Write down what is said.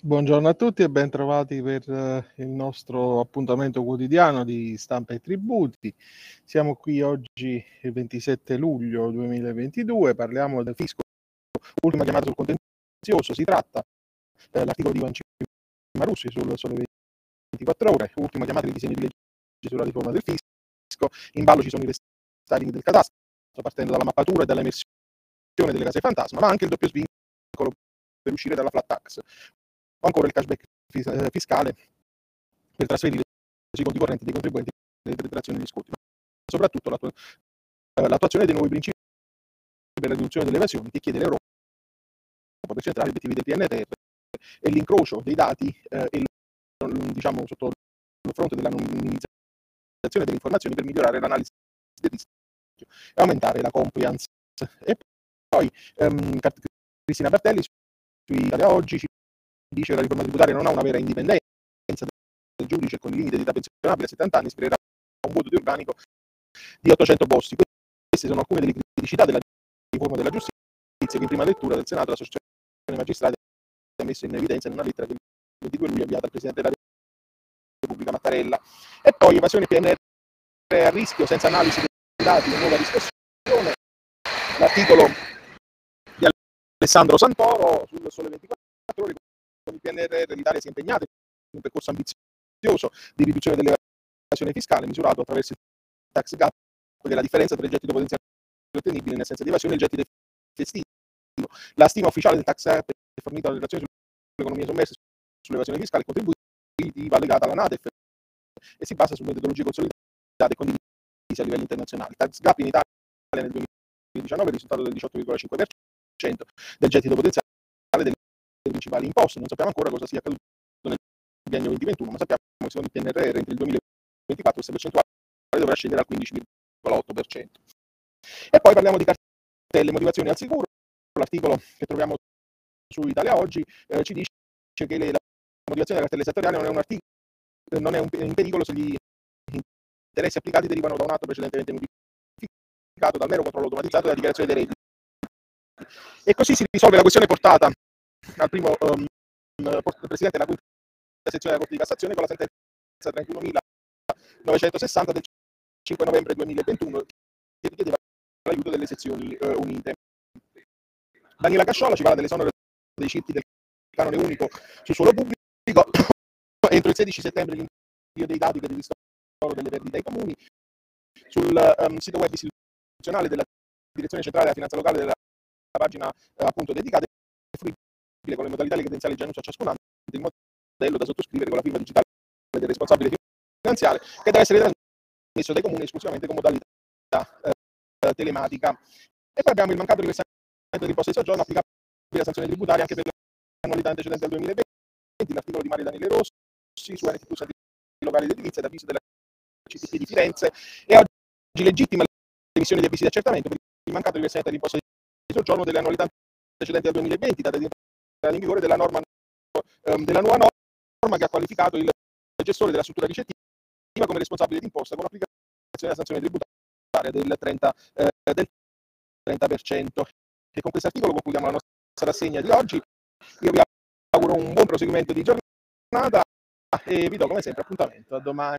Buongiorno a tutti e ben trovati per eh, il nostro appuntamento quotidiano di stampa e tributi. Siamo qui oggi il 27 luglio 2022, parliamo del fisco, ultima chiamata sul contenzioso, si tratta dell'articolo di Vancini Marussi sul Sole 24 ore, ultima chiamata di disegno di legge sulla riforma del fisco, in ballo ci sono i restyling del cadastro, partendo dalla mappatura e dall'emersione delle case fantasma, ma anche il doppio svincolo per uscire dalla flat tax o ancora il cashback eh, fiscale per trasferire sui conti correnti dei contribuenti le detrazioni degli sconti, ma soprattutto eh, l'attuazione dei nuovi principi per la riduzione delle evasioni che chiede l'Europa per centrare gli obiettivi del PNRR e l'incrocio dei dati eh, e diciamo sotto il fronte dell'anonimizzazione delle informazioni per migliorare l'analisi del rischio e aumentare la compliance. E poi ehm, Cristina Bertelli su Italia Oggi ci dice che la riforma tributaria non ha una vera indipendenza del giudice con il limite di età pensionabile a 70 anni, ispirerà un voto di organico di 800 posti. Queste sono alcune delle criticità della riforma della giustizia che in prima lettura del Senato l'associazione magistrati ha messo in evidenza in una lettera del 22 luglio inviata al Presidente della Repubblica Mattarella. E poi evasione PNR a rischio senza analisi dei dati e nuova discussione. L'articolo di Alessandro Santoro sul Sole 24 ore il PNRR l'Italia si è impegnata in un percorso ambizioso di riduzione dell'evasione fiscale misurato attraverso il tax gap, che è la differenza tra il gettito potenziale ottenibile in assenza di evasione e il gettito festivo. La stima ufficiale del tax gap è fornita dalle relazioni sull'economia sommersa sull'evasione fiscale e contributiva legata alla NADEF e si basa su metodologie consolidate e condivise a livello internazionale. Il tax gap in Italia nel 2019 è risultato del 18,5% del gettito potenziale principali imposte. Non sappiamo ancora cosa sia accaduto nel biennio 2021, ma sappiamo che secondo il PNRR entro il 2024 questa percentuale dovrà scendere al 15,8%. E poi parliamo di cartelle motivazioni al sicuro. L'articolo che troviamo su Italia Oggi eh, ci dice che le, la motivazione della cartella settoriale non è un articolo non è un, in pericolo se gli interessi applicati derivano da un atto precedentemente modificato dal mero controllo automatizzato della dichiarazione dei redditi. E così si risolve la questione portata al primo um, presidente della quinta sezione della Corte di Cassazione con la sentenza 31.960 del 5 novembre 2021 che richiedeva l'aiuto delle sezioni uh, unite. Daniela Casciola ci parla dell'esonero dei circhi del canone unico sul suolo pubblico entro il 16 settembre l'invio dei dati per il ristoro delle perdite ai comuni sul um, sito web istituzionale della Direzione Centrale della Finanza Locale della pagina uh, appunto dedicata con le modalità credenziali già annunciate a ciascun anno il modello da sottoscrivere con la firma digitale del responsabile finanziario che deve essere trasmesso dai comuni esclusivamente con modalità eh, telematica. E poi abbiamo il mancato riversamento di imposte di soggiorno applicabile a sanzioni tributarie anche per le annualità antecedenti al 2020, l'articolo di Mario Daniele Rossi su NT Plus locali di edilizia d'avviso della CTP di Firenze e oggi legittima l'emissione di avvisi di accertamento per il mancato riversamento di imposte di soggiorno delle annualità antecedenti al 2020, data di in vigore della, norma, ehm, della nuova norma che ha qualificato il gestore della struttura ricettiva come responsabile d'imposta con applicazione della sanzione tributaria del 30%. Eh, del 30%. E con questo articolo concludiamo la nostra rassegna di oggi. Io vi auguro un buon proseguimento di giornata e vi do come sempre appuntamento a domani.